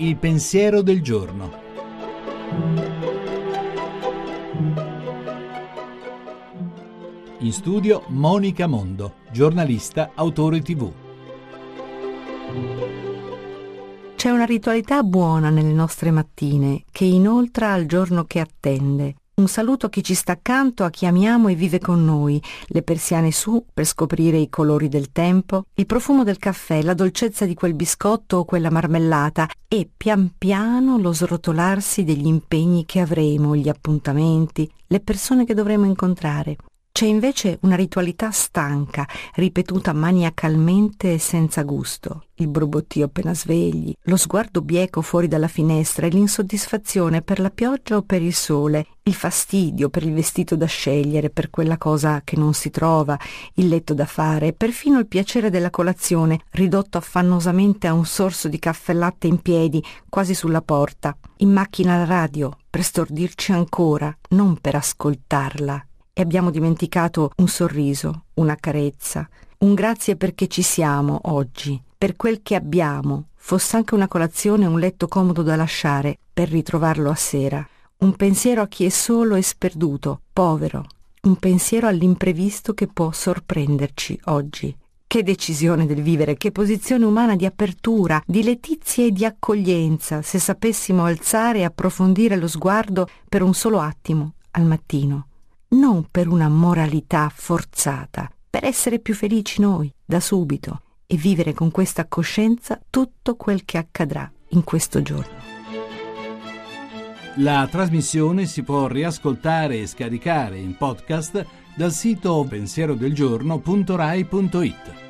Il pensiero del giorno. In studio Monica Mondo, giornalista, autore tv. C'è una ritualità buona nelle nostre mattine che inoltra al giorno che attende un saluto a chi ci sta accanto, a chi amiamo e vive con noi, le persiane su per scoprire i colori del tempo, il profumo del caffè, la dolcezza di quel biscotto o quella marmellata e pian piano lo srotolarsi degli impegni che avremo, gli appuntamenti, le persone che dovremo incontrare. C'è invece una ritualità stanca, ripetuta maniacalmente e senza gusto. Il borbottio appena svegli, lo sguardo bieco fuori dalla finestra e l'insoddisfazione per la pioggia o per il sole, il fastidio per il vestito da scegliere, per quella cosa che non si trova, il letto da fare, perfino il piacere della colazione, ridotto affannosamente a un sorso di caffè latte in piedi, quasi sulla porta. In macchina la radio, per stordirci ancora, non per ascoltarla e abbiamo dimenticato un sorriso, una carezza, un grazie perché ci siamo oggi, per quel che abbiamo, fosse anche una colazione e un letto comodo da lasciare per ritrovarlo a sera, un pensiero a chi è solo e sperduto, povero, un pensiero all'imprevisto che può sorprenderci oggi. Che decisione del vivere, che posizione umana di apertura, di letizia e di accoglienza, se sapessimo alzare e approfondire lo sguardo per un solo attimo al mattino non per una moralità forzata, per essere più felici noi, da subito, e vivere con questa coscienza tutto quel che accadrà in questo giorno. La trasmissione si può riascoltare e scaricare in podcast dal sito pensierodelgiorno.rai.it.